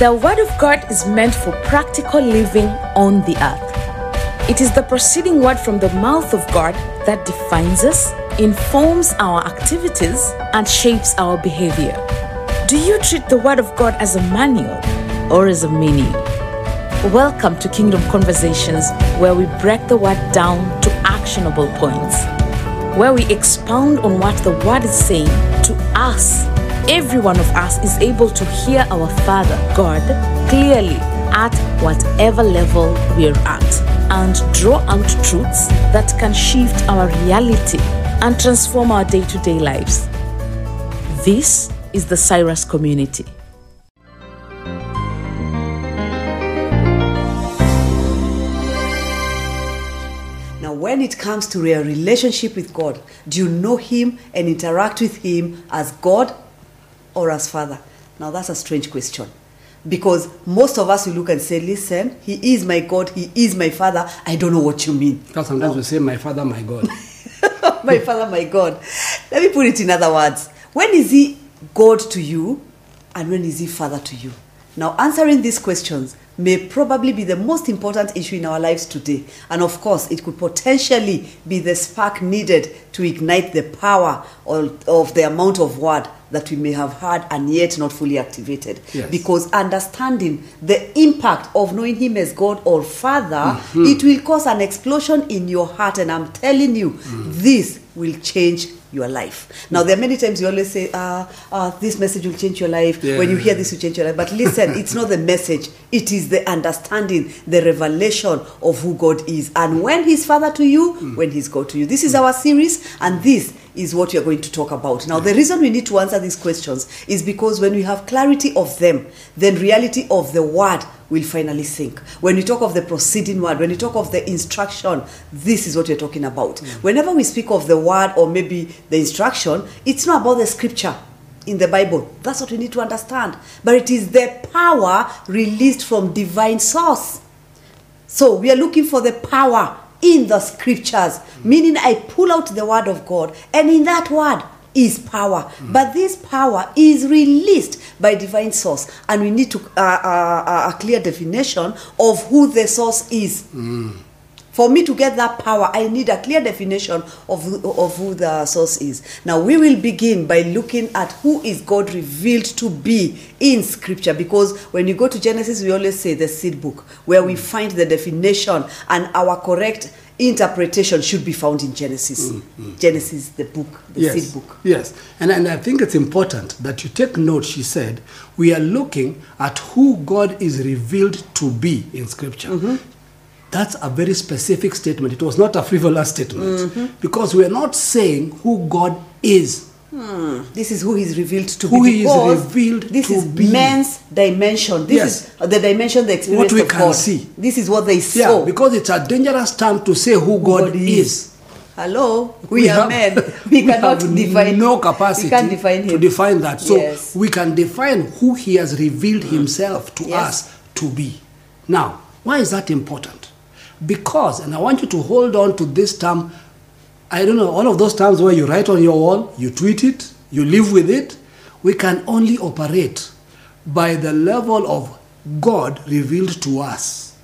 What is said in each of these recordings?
The Word of God is meant for practical living on the earth. It is the proceeding word from the mouth of God that defines us, informs our activities, and shapes our behavior. Do you treat the Word of God as a manual or as a menu? Welcome to Kingdom Conversations, where we break the Word down to actionable points, where we expound on what the Word is saying to us. Every one of us is able to hear our Father, God, clearly at whatever level we're at and draw out truths that can shift our reality and transform our day to day lives. This is the Cyrus community. Now, when it comes to your relationship with God, do you know Him and interact with Him as God or as Father? Now, that's a strange question. Because most of us will look and say, Listen, He is my God, He is my Father. I don't know what you mean. Because sometimes we say, My Father, my God. my Father, my God. Let me put it in other words. When is He God to you and when is He Father to you? Now, answering these questions may probably be the most important issue in our lives today. And of course, it could potentially be the spark needed to ignite the power of, of the amount of word that we may have had and yet not fully activated. Yes. Because understanding the impact of knowing Him as God or Father, it will cause an explosion in your heart. And I'm telling you, this will change your life. Now, there are many times you always say, uh, uh, this message will change your life. Yeah. When you hear this, will change your life. But listen, it's not the message, it is the understanding, the revelation of who God is. And when He's Father to you, when He's God to you. This is our series, and this is what we are going to talk about. Now, the reason we need to answer these questions is because when we have clarity of them, then reality of the word will finally sink. When we talk of the proceeding word, when we talk of the instruction, this is what we're talking about. Mm. Whenever we speak of the word or maybe the instruction, it's not about the scripture in the Bible. That's what we need to understand. But it is the power released from divine source. So we are looking for the power in the scriptures, meaning I pull out the word of God, and in that word is power. But this power is released by divine source, and we need to uh, uh, uh, a clear definition of who the source is. For me to get that power, I need a clear definition of, who- of who the source is. Now, we will begin by looking at who is God revealed to be in Scripture. Because when you go to Genesis, we always say the seed book, where we find the definition and our correct interpretation should be found in Genesis. Genesis, the book, the yes. seed book. Yes. And, and I think it's important that you take note, she said, we are looking at who God is revealed to be in Scripture. Mm-hmm. That's a very specific statement. It was not a frivolous statement. Mm-hmm. Because we are not saying who God is. This is who he's revealed to Who be. he is revealed this to is be. man's dimension. This Yes. is the dimension they What we can God. see. This is what they saw. Yeah, because it's a dangerous term to say who God, is. Hello, we, are men. We cannot have define. no capacity We can't define him. to define that. So Yes. we can define who he has revealed himself to Yes. us to be. Now, why is that important? Because, and I want you to hold on to this term. I don't know, all of those terms where you write on your wall, you tweet it, you live with it. We can only operate by the level of God revealed to us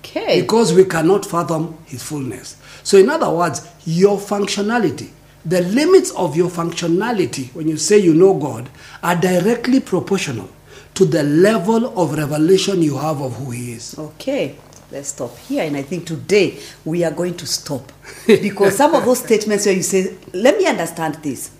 Okay. because we cannot fathom his fullness. So, in other words, your functionality, the limits of your functionality when you say you know God are directly proportional to the level of revelation you have of who he is. Okay. Let's stop here. And I think today we are going to stop. Because some of those statements where you say, let me understand this.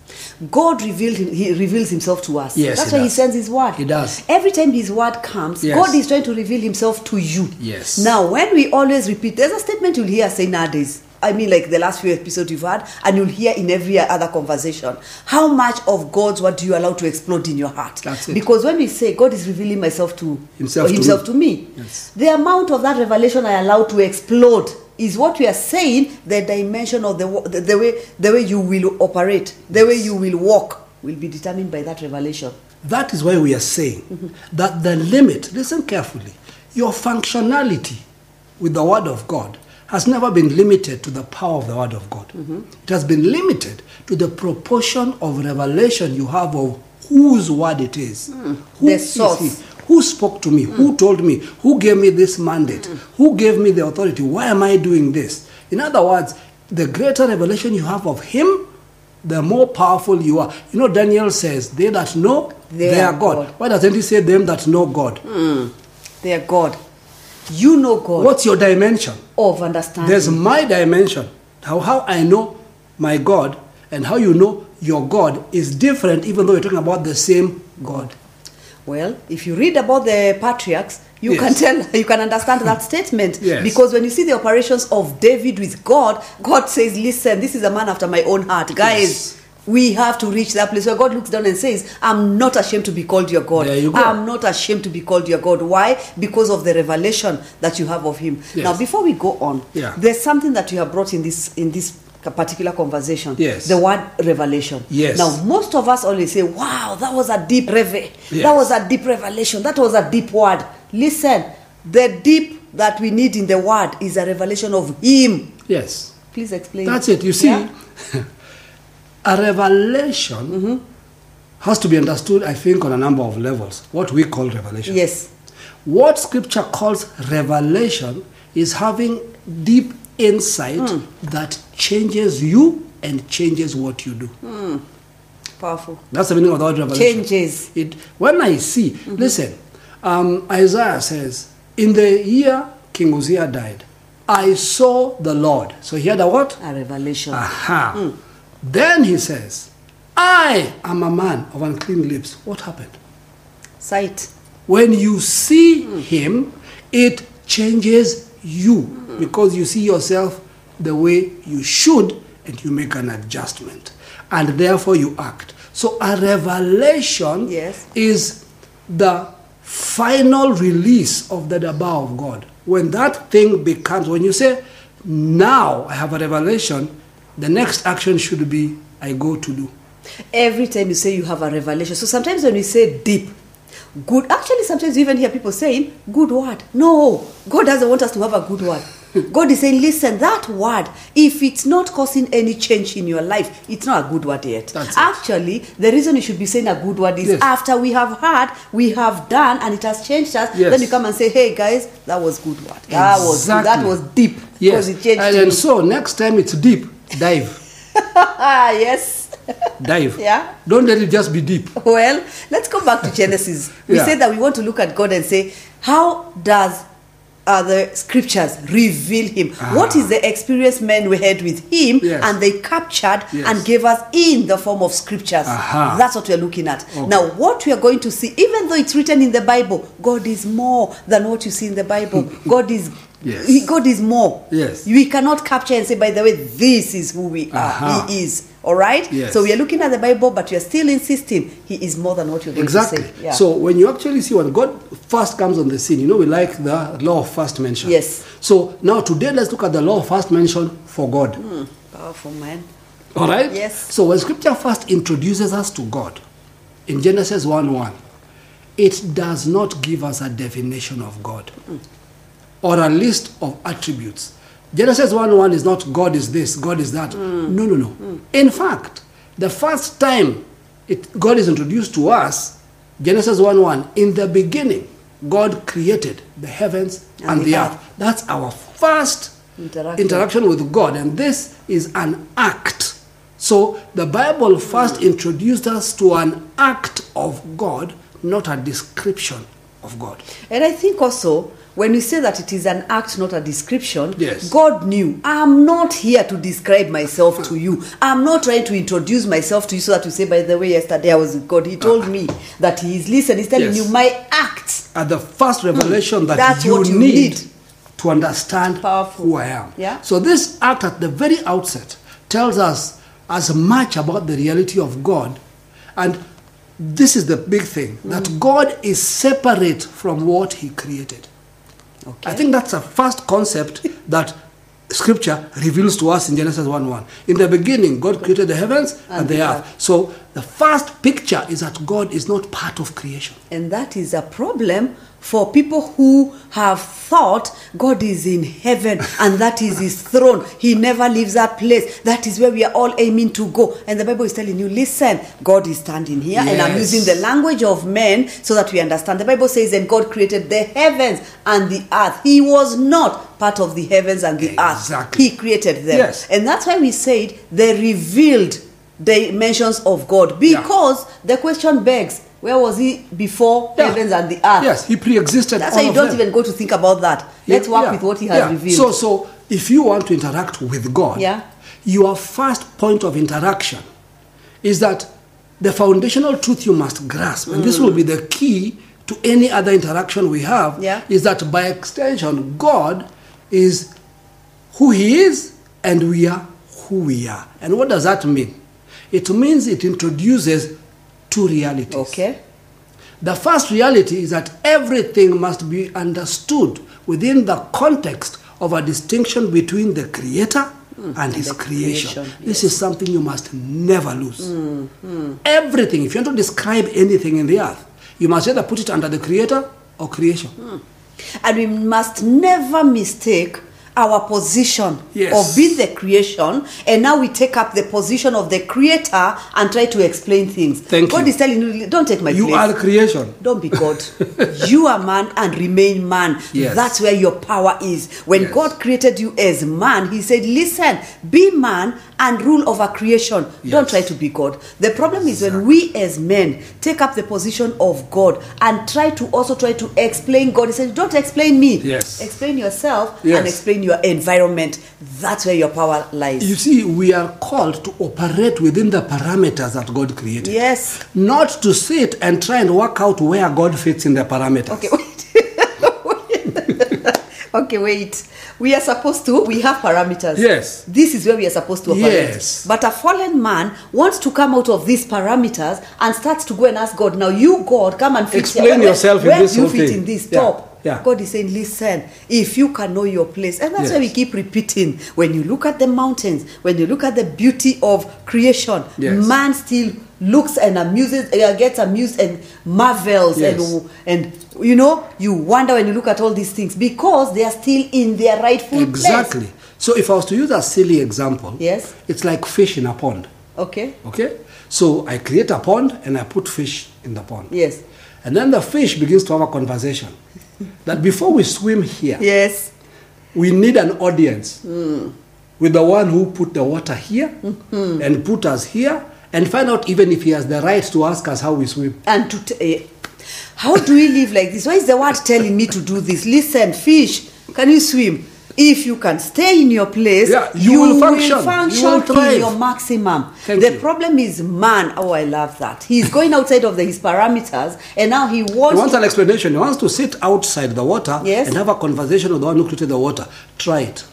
God revealed him, he reveals himself to us. Yes, That's why he sends his word. He does. Every time his word comes, Yes. God is trying to reveal himself to you. Yes. Now, when we always repeat, there's a statement you'll hear say nowadays. I mean, like the last few episodes you've had, and you'll hear in every other conversation. How much of God's word do you allow to explode in your heart? That's it. Because when we say God is revealing myself to Himself or to himself me. to me, Yes. the amount of that revelation I allow to explode is what we are saying. The dimension of the the, the way the way you will operate, the way you will walk, will be determined by that revelation. That is why we are saying that the limit, listen carefully, your functionality with the Word of God has never been limited to the power of the Word of God. It has been limited to the proportion of revelation you have of whose word it is. Hmm. Who The source. Who spoke to me? Hmm. Who told me? Who gave me this mandate? Hmm. Who gave me the authority? Why am I doing this? In other words, the greater revelation you have of Him, the more powerful you are. You know, Daniel says, They that know, They they, are are God. God. Why doesn't he say them that know God? They are God. You know God What's your dimension? of understanding. There's my dimension. How, how I know my God and how you know your God is different, even though you're talking about the same God. Well, if you read about the patriarchs, you Yes. can tell, you can understand that statement. Yes. Because when you see the operations of David with God, God says, "Listen, this is a man after my own heart, guys." Yes. We have to reach that place where God looks down and says, I'm not ashamed to be called your God. You go. I'm not ashamed to be called your God. Why? Because of the revelation that you have of Him. Yes. Now, before we go on, Yeah. there's something that you have brought in this in this particular conversation. Yes. The word revelation. Yes. Now, most of us only say, wow, that was a deep reve. That was a deep revelation. That was a deep word. Listen, the deep that we need in the word is a revelation of Him. Yes. Please explain. That's it. You see, Yeah? a revelation mm-hmm. has to be understood, I think, on a number of levels. What we call revelation. Yes. What scripture calls revelation is having deep insight mm. that changes you and changes what you do. Mm. Powerful. That's the meaning of the word revelation. Changes. It, when I see, mm-hmm. listen, um, Isaiah says, in the year King Uzziah died, I saw the Lord. So he had a what? A revelation. Aha. Mm. Then he says, I am a man of unclean lips. What happened? Sight. When you see him, it changes you because you see yourself the way you should and you make an adjustment. And therefore you act. So a revelation Yes. is the final release of the Dabar of God. When that thing becomes, when you say, now I have a revelation, the next action should be, I go to do. Every time you say you have a revelation. So sometimes when we say deep, good, actually, sometimes you even hear people saying, good word. No, God doesn't want us to have a good word. God is saying, listen, that word, if it's not causing any change in your life, it's not a good word yet. That's it. Actually, the reason you should be saying a good word is Yes. after we have heard, we have done, and it has changed us, Yes. then you come and say, hey guys, that was good word. That was that was deep. Because Yes. it changed And, and so next time it's deep, dive. ah, yes. Dive. Yeah. Don't let it just be deep. Well, let's go back to Genesis. We Yeah. said that we want to look at God and say, how does uh, the scriptures reveal Him? What is the experience men we had with Him Yes. and they captured Yes. and gave us in the form of scriptures? Aha. That's what we're looking at. Okay. Now, what we are going to see, even though it's written in the Bible, God is more than what you see in the Bible. God is. Yes. God is more. Yes. We cannot capture and say, by the way, this is who we are. Aha. He is. All right? Yes. So we are looking at the Bible, but we are still insisting He is more than what you're going Exactly. to say. Yeah. So when you actually see when God first comes on the scene, you know we like the law of first mention. Yes. So now today let's look at the law of first mention for God. Hmm, powerful man. All right? Yes. So when scripture first introduces us to God in Genesis 1 1, it does not give us a definition of God or a list of attributes. Genesis 1 1 is not God is this, God is that. Mm. No, no, no. Mm. In fact, the first time it, God is introduced to us, Genesis 1 1, in the beginning, God created the heavens And and, the the earth. earth. That's our first Interaction. interaction with God, and this is an act. So the Bible first mm. introduced us to an act of God, not a description of God. And I think also, when you say that it is an act, not a description, Yes. God knew, I'm not here to describe myself to you. I'm not trying to introduce myself to you so that you say, by the way, yesterday I was with God. He ah. told me that He is listening. He's telling Yes. you, my acts. At the first mm. revelation that That's you, what you need, need. to understand Powerful. who I am. Yeah. So this act at the very outset tells us as much about the reality of God, and this is the big thing that mm. God is separate from what He created. Okay. I think that's a first concept that scripture reveals to us in Genesis 1 1. In the beginning, God created the heavens and, And the the earth. So the first picture is that God is not part of creation. And that is a problem for people who have thought God is in heaven and that is his throne. He never leaves that place. That is where we are all aiming to go. And the Bible is telling you, listen, God is standing here. And I'm using the language of men so that we understand. The Bible says, and God created the heavens and the earth. He was not part of the heavens and the Exactly. earth. He created them. Yes. And that's why we said the revealed dimensions of God. Because the question begs, where was he before Yeah. heavens and the earth? Yes, he pre-existed. That's why you don't them. even go to think about that. Let's Yeah, work yeah, with what he has yeah. revealed. So, so if you want to interact with God, Yeah. your first point of interaction is that the foundational truth you must grasp, and this will be mm. the key to any other interaction we have, Yeah. is that by extension, God is who He is, and we are who we are. And what does that mean? It means it introduces two realities. okay. The first reality is that everything must be understood within the context of a distinction between the creator hmm. and his creation. creation, This is something you must never lose. Hmm, hmm. Everything, if you want to describe anything in the earth, you must either put it under the creator or creation. And we must never mistake our position Yes. of being the creation, and now we take up the position of the creator and try to explain things. Thank God you. is telling you, don't take my You place. are creation. Don't be God. you are man and remain man. Yes. That's where your power is. When Yes. God created you as man, He said, Listen, be man and rule over creation. Don't try to be God. The problem is when we as men take up the position of God and try to also try to explain God. He said, Don't explain me. Yes. Explain yourself Yes. and explain your environment. That's where your power lies. You see, we are called to operate within the parameters that God created. yes. Not to sit and try and work out where God fits in the parameters. Okay, wait. okay, wait. We are supposed to, we have parameters. Yes. This is where we are supposed to operate. Yes. But a fallen man wants to come out of these parameters and starts to go and ask God, now you, God, come and fit Explain. Where- yourself in where this do you fit thing. in this Yeah, top? Yeah. God is saying, listen, if you can know your place. And that's why we keep repeating. When you look at the mountains, when you look at the beauty of creation, Yes. man still looks and amuses, uh, gets amused and marvels Yes. and and you know you wonder when you look at all these things because they are still in their rightful Exactly. place Exactly. So if I was to use a silly example, Yes. it's like fish in a pond. okay Okay? So I create a pond and I put fish in the pond. yes And then the fish begins to have a conversation that before we swim here, yes we need an audience Hmm. with the one who put the water here Mm-hmm. and put us here and find out even if he has the right to ask us how we swim. and to t- eh, how do we live like this why is the word telling me to do this listen fish can you swim if you can stay in your place Yeah, you will function. You function will to thrive. your maximum Thank the you. problem is man oh i love that he's going outside of the, his parameters and now he wants. He wants an explanation. He wants to sit outside the water Yes. and have a conversation with the one who created the water. Try it.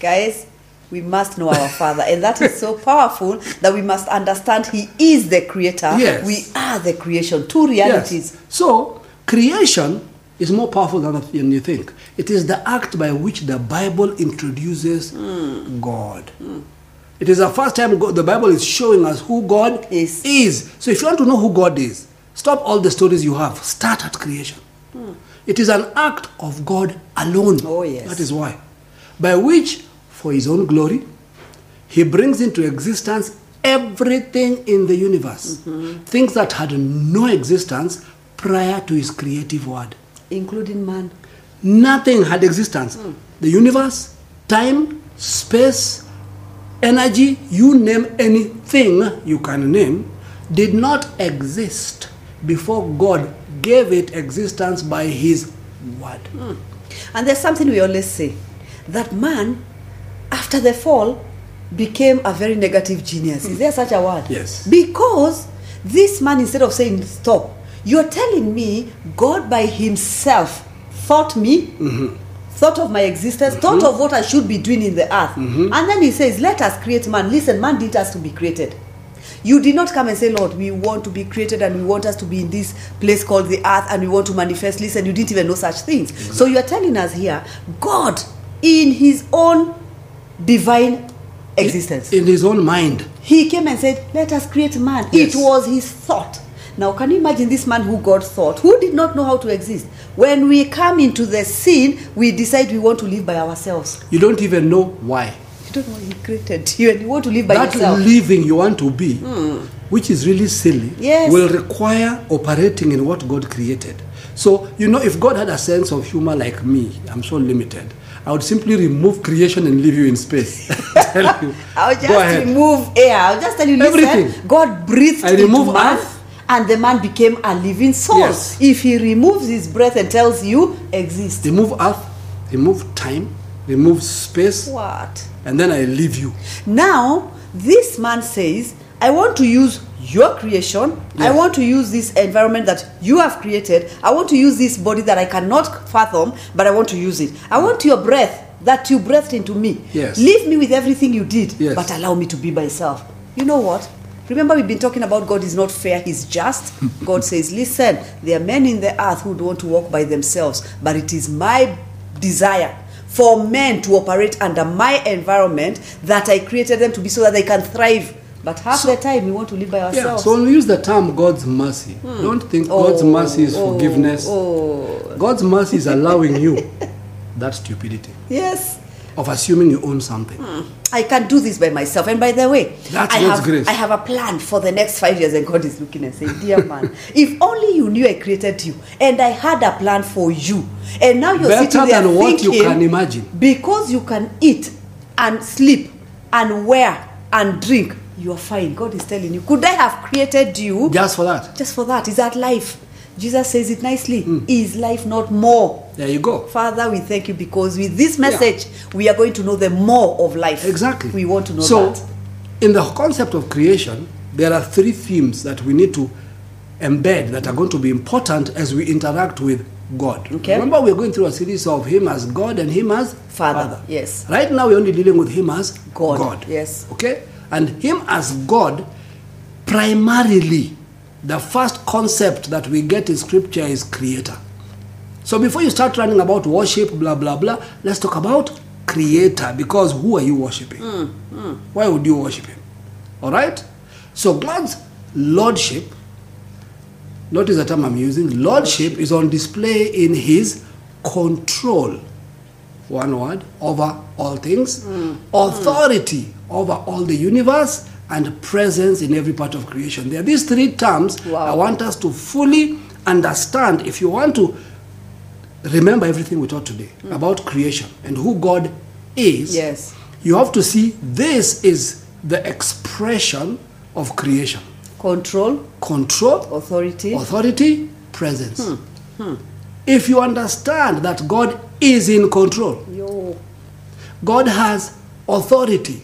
Guys, we must know our Father, and that is so powerful that we must understand He is the Creator. Yes. We are the creation. Two realities. Yes. So, creation is more powerful than than you think. It is the act by which the Bible introduces Hmm. God. It is the first time God, the Bible is showing us who God Is. is. So, if you want to know who God is, stop all the stories you have. Start at creation. It is an act of God alone. Oh, yes. That is why. By which, for His own glory, He brings into existence everything in the universe. Mm-hmm. Things that had no existence prior to His creative word. Including man. Nothing had existence. Hmm. The universe, time, space, energy, you name anything you can name, did not exist before God gave it existence by His word. Hmm. And there's something we always say that man, after the fall, became a very negative genius. Is there such a word? Yes. Because this man, instead of saying, Stop, you're telling me God by himself thought me, mm-hmm. thought of my existence, mm-hmm. thought of what I should be doing in the earth. Mm-hmm. And then he says, Let us create man. Listen, man didn't ask to be created. You did not come and say, Lord, we want to be created and we want us to be in this place called the earth and we want to manifest. Listen, you didn't even know such things. So you are telling us here, God, in his own divine existence. In his own mind. He came and said, Let us create man. Yes. It was his thought. Now, can you imagine this man who God thought, who did not know how to exist? When we come into the scene, we decide we want to live by ourselves. You don't even know why. You don't know he created you and you want to live by that yourself. Hmm. living you want to be, which is really silly, Yes. will require operating in what God created. So, you know, if God had a sense of humor like me, I'm so limited, I would simply remove creation and leave you in space. I'll just remove air. I'll just tell you, listen, Everything. God breathed I remove earth. And the man became a living soul. Yes. If he removes his breath and tells you, exist. Remove earth, remove time, remove space, What? and then I leave you. Now, this man says, I want to use your creation. Yes. I want to use this environment that you have created. I want to use this body that I cannot fathom, but I want to use it. I want your breath that you breathed into me. Yes. Leave me with everything you did, Yes. but allow me to be myself. You know what? Remember, we've been talking about God is not fair, He's just. God says, Listen, there are men in the earth who don't want to walk by themselves, but it is my desire for men to operate under my environment that I created them to be so that they can thrive. But half So- the time we want to live by Yeah, ourselves. so when we use the term God's mercy, hmm. don't think God's Oh, mercy is oh, forgiveness. oh. God's mercy is allowing you that stupidity Yes. Of assuming you own something. Hmm. I can do this by myself. And by the way, That's I have, grace. I have a plan for the next five years. And God is looking and saying, Dear man, if only you knew I created you and I had a plan for you. And now you're Better sitting there than what you can imagine. Because you can eat and sleep and wear and drink, you are fine. God is telling you, could I have created you Just for that. just for that? Is that life? Jesus says it nicely. Hmm. Is life not more? There you go. Father, we thank you because with this message, we are going to know the more of life. Exactly. We want to know so, that. in the concept of creation, there are three themes that we need to embed that are going to be important as we interact with God. Okay. Remember, we're going through a series of Him as God and Him as Father, yes. Right now, we're only dealing with Him as God, God. yes. Okay? And Him as God, primarily, the first concept that we get in Scripture is Creator. So before you start running about worship, blah, blah, blah, let's talk about Creator because who are you worshiping? Hmm, hmm. Why would you worship Him? All right? So God's Lordship, notice the term I'm using, Lordship is on display in His control one word, over all things, hmm. authority over all the universe, and presence in every part of creation. There are these three terms Wow. I want us to fully understand if you want to remember everything we taught today mm. about creation and who God is. Yes. You have to see this is the expression of creation Control, control, authority. authority, presence. Hmm. Hmm. If you understand that God is in control, Yo. God has authority,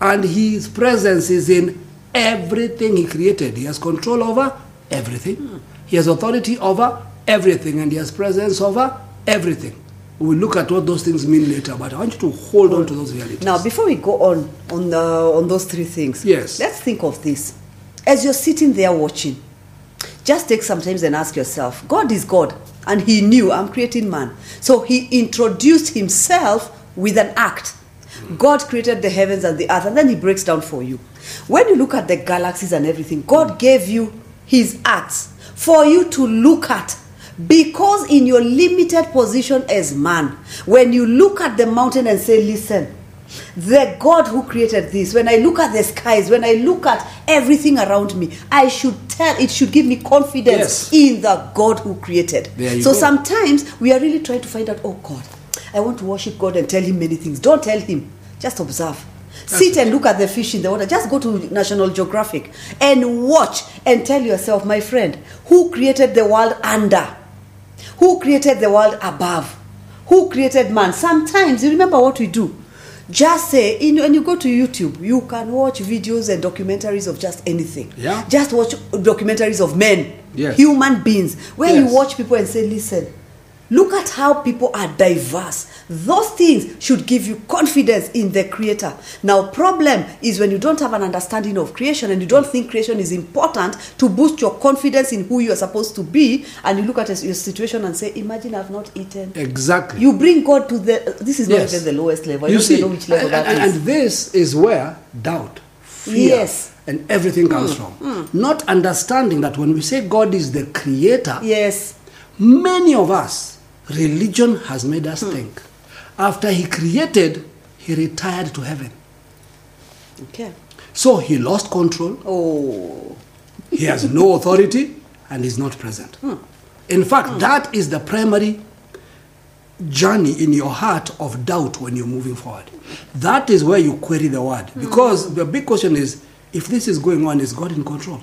and His presence is in everything He created. He has control over everything. He has authority over everything, and He has presence over everything. We'll look at what those things mean later, but I want you to hold on to those realities. Now, before we go on on the, on those three things, Yes. let's think of this. As you're sitting there watching, just take some time and ask yourself, God is God, and He knew I'm creating man. So He introduced Himself with an act. God created the heavens and the earth, and then He breaks down for you. When you look at the galaxies and everything, God gave you His acts for you to look at. Because in your limited position as man, when you look at the mountain and say, Listen, the God who created this, when I look at the skies, when I look at everything around me, I should tell, it should give me confidence Yes. in the God who created. So go. sometimes we are really trying to find out, oh God, I want to worship God and tell him many things. Don't tell him, just observe. Sit and look at the fish in the water. Just go to National Geographic and watch and tell yourself, my friend, who created the world under? Who created the world above? Who created man? Sometimes you remember what we do. Just say, in, when you go to YouTube, you can watch videos and documentaries of just anything. Yeah. Just watch documentaries of men, Yes. human beings, where Yes. you watch people and say, listen, look at how people are diverse. Those things should give you confidence in the creator. Now, problem is when you don't have an understanding of creation and you don't think creation is important to boost your confidence in who you are supposed to be, and you look at your situation and say, Imagine I've not eaten. Exactly. You bring God to the this is not Yes. even the lowest level. I you see, know which level and, that and- is. and this is where doubt, fear, Yes. And everything comes mm, from. Mm. Not understanding that when we say God is the creator, yes. many of us, religion has made Hmm. us think. After he created, he retired to heaven. Okay. So he lost control, Oh. he has no authority, and is not present. Hmm. In fact, that is the primary journey in your heart of doubt when you're moving forward. That is where you query the word. Because the big question is if this is going on, is God in control?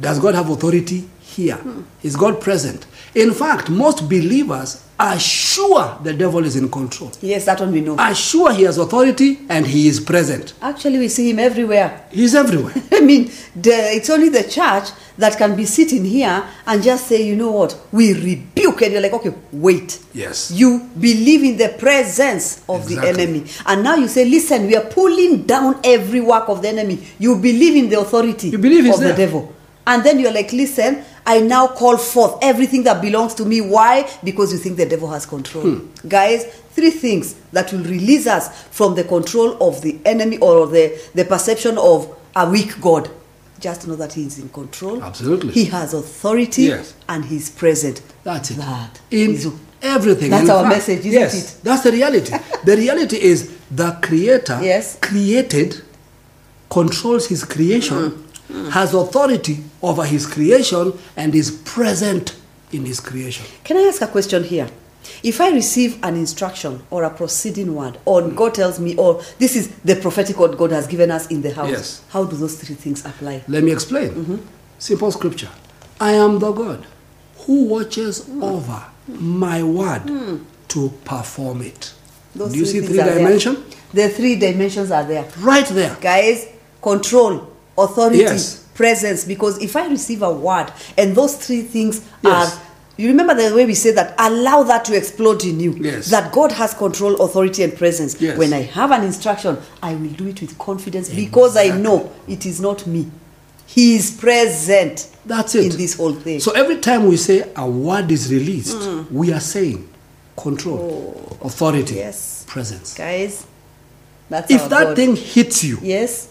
Does God have authority here? Is God present? In fact, most believers are sure the devil is in control, Yes, that one we know. are sure he has authority and he is present. Actually, we see him everywhere. He's everywhere. I mean, the, it's only the church that can be sitting here and just say, you know what, we rebuke. And you're like, okay, wait. Yes. You believe in the presence of the enemy. And now you say, listen, we are pulling down every work of the enemy. You believe in the authority You believe of the devil. And then you're like, listen, I now call forth everything that belongs to me. Why? Because you think the devil has control. Hmm. Guys, three things that will release us from the control of the enemy or the, the perception of a weak God. Just know that he is in control. Absolutely. He has authority Yes. and he's present. That's it. That in is- everything. That's In our fact, message, isn't yes, it? That's the reality. the reality is the creator Yes. created, controls his creation, Mm. Has authority over his creation, and is present in his creation. Can I ask a question here? If I receive an instruction or a proceeding word, or God tells me, or this is the prophetic word God has given us in the house, Yes. how do those three things apply? Let me explain. Mm-hmm. Simple scripture. I am the God who watches Mm. over my word to perform it. Those Do you see three are there. dimension? The three dimensions are there. Right there. Guys, control, authority, Yes. presence. Because if I receive a word and those three things Yes. are, you remember the way we say that, allow that to explode in you. Yes. That God has control, authority, and presence. Yes. When I have an instruction, I will do it with confidence because I know it is not me. He is present That's it. in this whole thing. So every time we say a word is released, we are saying control, authority, Mm. Yes. presence. Guys, that's If that God. thing hits you, Yes.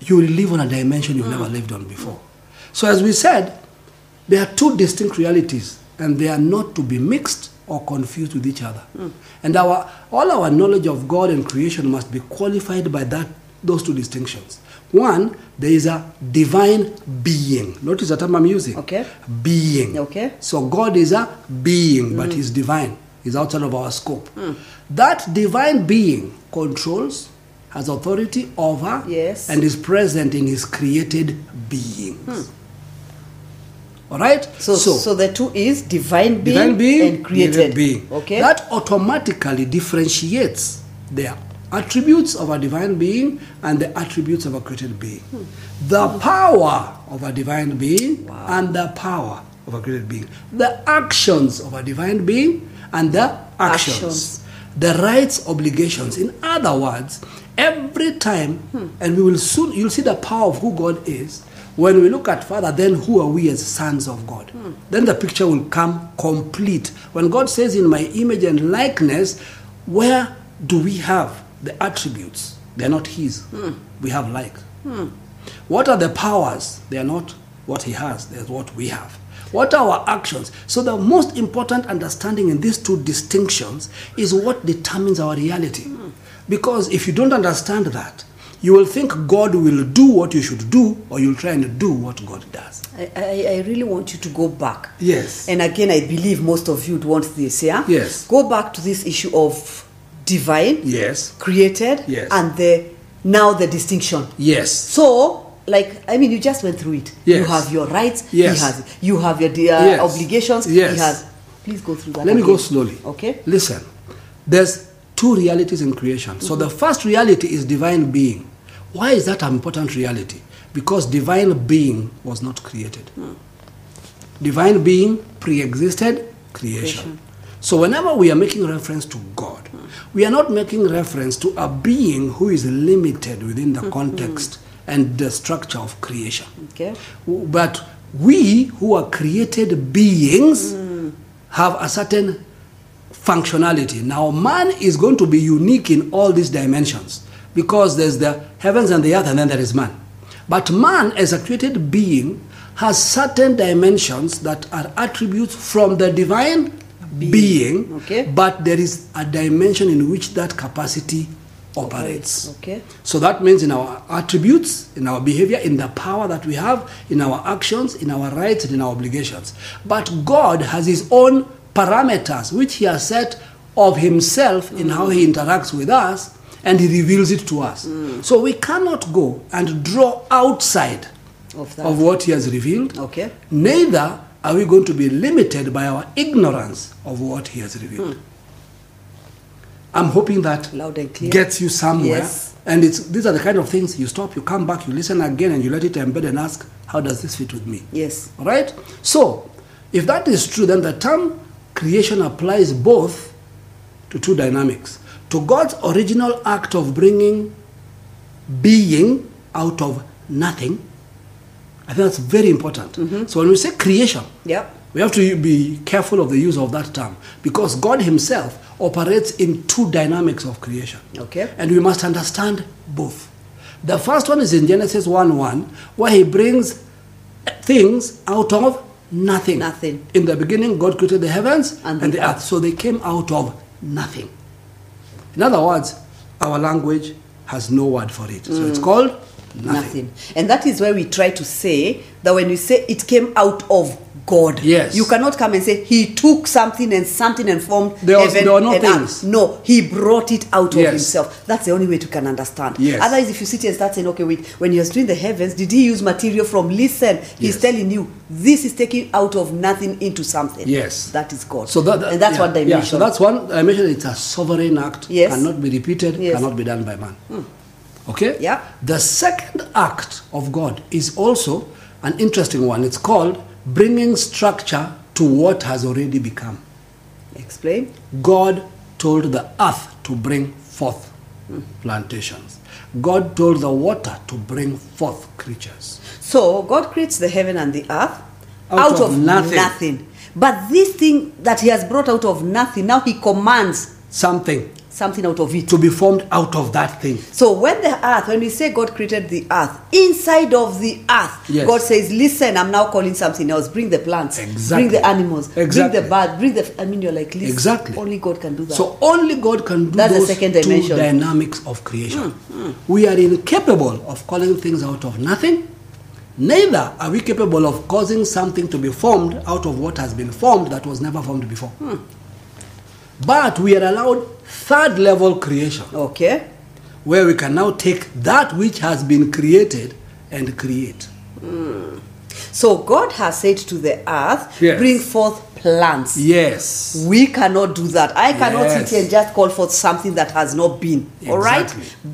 You will live on a dimension you've never lived on before. So, as we said, there are two distinct realities, and they are not to be mixed or confused with each other. And our all our knowledge of God and creation must be qualified by that those two distinctions. One, there is a divine being. Notice the term I'm using. Okay. Being. Okay. So God is a being, but mm. He's divine. He's outside of our scope. That divine being controls, has authority over, Yes. and is present in His created beings. Hmm. All right. So, so, the two is divine being, divine being, and created being. Okay. That automatically differentiates the attributes of a divine being and the attributes of a created being. Hmm. The power of a divine being and the power of a created being. The actions of a divine being and the actions. Actions. The rights, obligations. In other words, every time, and we will soon, you'll see the power of who God is. When we look at Father, then who are we as sons of God? Then the picture will come complete. When God says, In my image and likeness, where do we have the attributes? They're not His. We have like. What are the powers? They are not what He has, they're what we have. What are our actions? So, the most important understanding in these two distinctions is what determines our reality. Because if you don't understand that, you will think God will do what you should do, or you'll try and do what God does. I, I, I really want you to go back. Yes. And again, I believe most of you would want this, yeah? Yes. Go back to this issue of divine, Yes. created, Yes. and the now the distinction. Yes. So, like, I mean, you just went through it. Yes. You have your rights. Yes. He has. You have your uh, Yes. obligations. Yes. He has. Please go through that. Let me go slowly. Okay. Listen, there's two realities in creation. So the mm-hmm. first reality is divine being. Why is that an important reality? Because divine being was not created. Hmm. Divine being pre existed creation. Creation. So whenever we are making reference to God, hmm. we are not making reference to a being who is limited within the hmm. context and the structure of creation. Okay. But we who are created beings have a certain functionality. Now, man is going to be unique in all these dimensions because there's the heavens and the earth, and then there is man. But man, as a created being, has certain dimensions that are attributes from the divine being, Okay. but there is a dimension in which that capacity operates. Okay. So that means in our attributes, in our behavior, in the power that we have, in our actions, in our rights, and in our obligations. But God has His own parameters which He has set of Himself in how He interacts with us and He reveals it to us. Mm. So we cannot go and draw outside Of of what He has revealed. Okay. Neither are we going to be limited by our ignorance of what He has revealed. Hmm. I'm hoping that Loud and clear. gets you somewhere. Yes. And it's these are the kind of things you stop, you come back, you listen again, and you let it embed and ask, how does this fit with me? Yes. All right? So, if that is true, then the term creation applies both to two dynamics. To God's original act of bringing being out of nothing. I think that's very important. Mm-hmm. So, when we say creation, Yep. we have to be careful of the use of that term because God Himself operates in two dynamics of creation. Okay. And we must understand both. The first one is in Genesis 1 1, where He brings things out of nothing. Nothing. In the beginning, God created the heavens And and, the the earth. earth. So they came out of nothing. In other words, our language has no word for it. So Mm. it's called nothing. Nothing. And that is where we try to say that when you say it came out of God, Yes. you cannot come and say he took something and something and formed There was- heaven there were no and earth. No, he brought it out of Yes. himself. That's the only way to can understand. Yes. Otherwise, if you sit here and start saying, okay, wait, when he was doing the heavens, did he use material from? Listen, he's Yes. telling you this is taking out of nothing into something. Yes. that is God. So that, that- and that's yeah, one dimension. Yeah, so that's one dimension. It's a sovereign act. Yes. Cannot be repeated. Yes. Hmm. Cannot be done by man. Okay. Yeah. The second act of God is also an interesting one. It's called bringing structure to what has already become. Explain. God told the earth to bring forth plantations. God told the water to bring forth creatures. So God creates the heaven and the earth Out out, of of, nothing. nothing. But this thing that He has brought out of nothing, now He commands Something something out of it. to be formed out of that thing. So when the earth, when we say God created the earth, inside of the earth, Yes. God says, "Listen, I'm now calling something else. Bring the plants, Exactly. bring the animals, Exactly. bring the bird, bring the." I mean, you're like, listen, Exactly. Only God can do that. So only God can do That's the second dimension. Hmm, dynamics of creation. We are incapable of calling things out of nothing. Neither are we capable of causing something to be formed out of what has been formed that was never formed before. Hmm. But we are allowed third level creation, okay. where we can now take that which has been created and create. So God has said to the earth, Yes. "Bring forth plants." Yes. We cannot do that. I cannot Yes. sit here and just call for something that has not been. All right?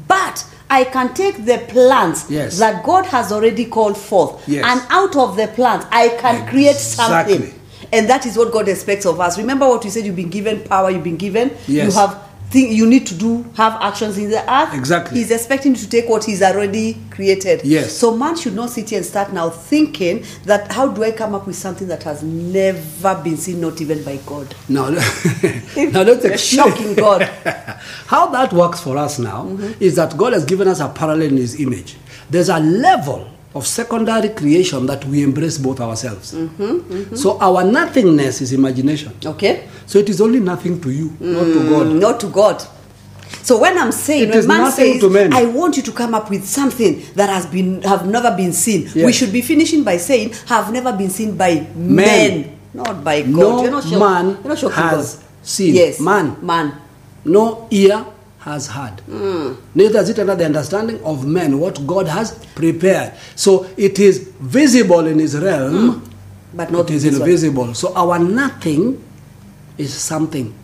But I can take the plants Yes. that God has already called forth. Yes. And out of the plants, I can create something. And that is what God expects of us. Remember what you said you've been given power, you've been given. Yes. You have thing you need to do have actions in the earth. Exactly. He's expecting you to take what he's already created. Yes. So man should not sit here and start now thinking that how do I come up with something that has never been seen, not even by God. no now let's You're shocking God. How that works for us now mm-hmm. is that God has given us a parallel in His image. There's a level of secondary creation that we embrace both ourselves. So our nothingness is imagination. Okay? So it is only nothing to you, not to God. Mm, Not to God. So when I'm saying, It when man says. I want you to come up with something that has been have never been seen, we should be finishing by saying, have never been seen by men, Men. not by God. No you're not shock- man you're not shocking has God. seen. Yes, Man. man. No ear has heard. Neither is it under the understanding of men what God has prepared. So it is visible in His realm, hmm. But not it is one. invisible. So our nothing is something.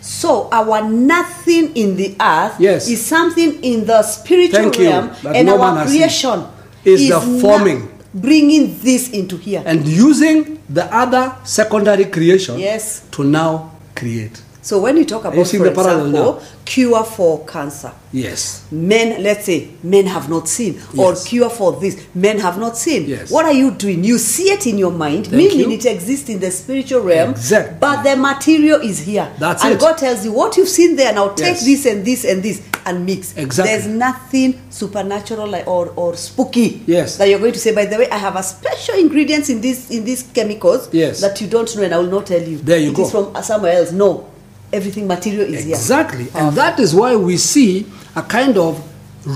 So our nothing in the earth Yes. is something in the spiritual realm, and no our man has seen. creation Is the na- forming. bringing this into here. And using the other secondary creation Yes. to now create. So when you talk about, for example, cure for cancer, Yes. men, let's say, men have not seen, or Yes. cure for this, men have not seen. Yes. What are you doing? You see it in your mind, Thank meaning you. it exists in the spiritual realm, Exactly. but the material is here. That's and it. God tells you what you've seen there, now take Yes. this and this and this and mix. Exactly. There's nothing supernatural or, or spooky Yes. that you're going to say, by the way, I have a special ingredients in this in these chemicals Yes. that you don't know and I will not tell you. There you It go. It is from somewhere else. No. Everything material is here. Exactly. And that is why we see a kind of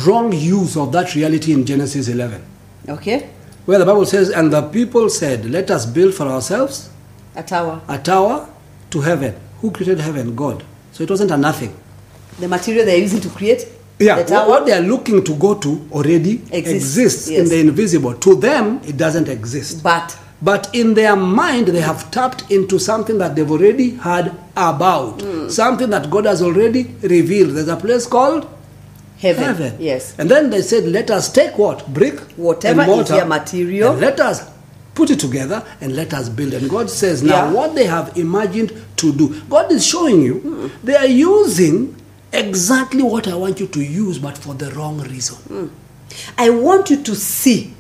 wrong use of that reality in Genesis 11, Okay? where the Bible says, And the people said, Let us build for ourselves A tower. a tower to heaven. Who created heaven? God. So it wasn't a nothing. The material they're using to create Yeah, the what, tower. what they are looking to go to already Exists, exists yes. in the invisible. To them, it doesn't exist. but But in their mind, they have tapped into something that they've already heard about, Hmm. something that God has already revealed. There's a place called heaven. heaven. Yes. And then they said, let us take what? Brick? Whatever and is mortar, their material. and let us put it together and let us build. And God says, now Yeah. what they have imagined to do, God is showing you Hmm. they are using exactly what I want you to use, but for the wrong reason. Hmm. I want you to see.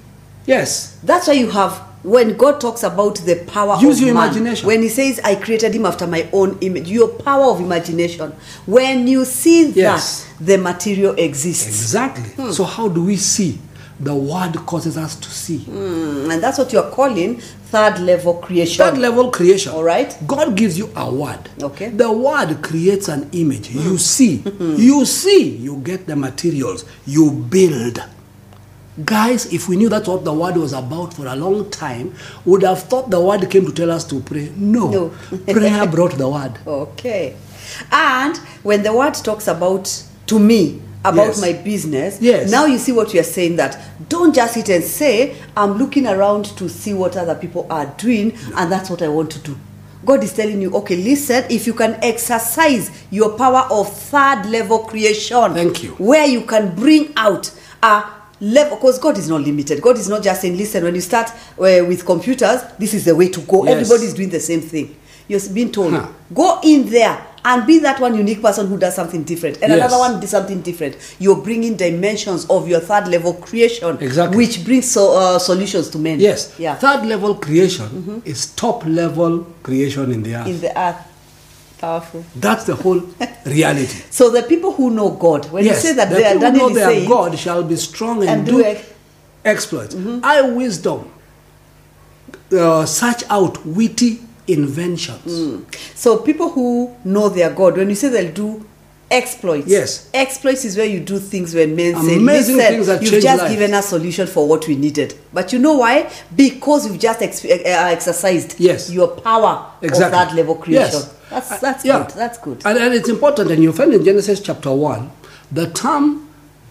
Yes. That's why you have when God talks about the power Use of your man, imagination. when He says, "I created him after my own image," your power of imagination. When you see Yes. that, the material exists, Exactly. Hmm. So how do we see? The word causes us to see. Mm, and that's what you are calling third level creation. Third level creation. All right. God gives you a word. Okay. The word creates an image. You see. you see. You get the materials. You build. Guys, if we knew that's what the word was about for a long time, would have thought the word came to tell us to pray. No. No. Prayer brought the word. Okay. And when the word talks about to me about Yes. my business, Yes. now you see what you're saying that don't just sit and say, I'm looking around to see what other people are doing and that's what I want to do. God is telling you, okay, listen, if you can exercise your power of third level creation, Thank you. where you can bring out a level, because God is not limited. God is not just saying, listen, when you start uh, with computers, this is the way to go. Yes. Everybody is doing the same thing. You're being told, Huh. go in there and be that one unique person who does something different and Yes. another one does something different you're bringing dimensions of your third level creation Exactly. which brings so, uh, solutions to men Yes. yeah Third level creation is top level creation in the earth. in the earth powerful That's the whole reality. so the people who know god when yes, you say that the they are who know their saying God shall be strong and, and do, do ex- exploits. I wisdom uh, search out witty inventions. so people who know their god when you say they'll do exploits Yes. exploits is where you do things when men say Amazing listen things that you've just lives." given us solution for what we needed but you know why because you've just ex- uh, exercised Yes. your power Exactly. of that level creation Yes. that's Uh, that's yeah. good that's good And, and it's important, and you find in Genesis chapter 1, the term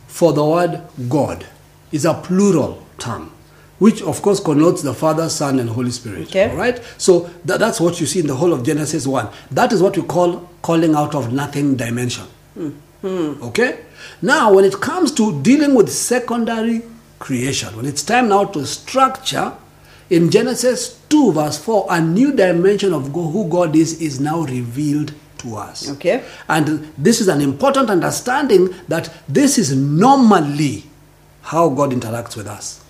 for the word God is a plural term, which of course connotes the Father, Son, and Holy Spirit. Okay. All right? So tha- that's what you see in the whole of Genesis 1. That is what we call calling out of nothing dimension. Mm-hmm. Okay? Now, when it comes to dealing with secondary creation, when it's time now to structure, in Genesis 2, verse 4, a new dimension of who God is is now revealed to us. Okay. And this is an important understanding that this is normally how God interacts with us.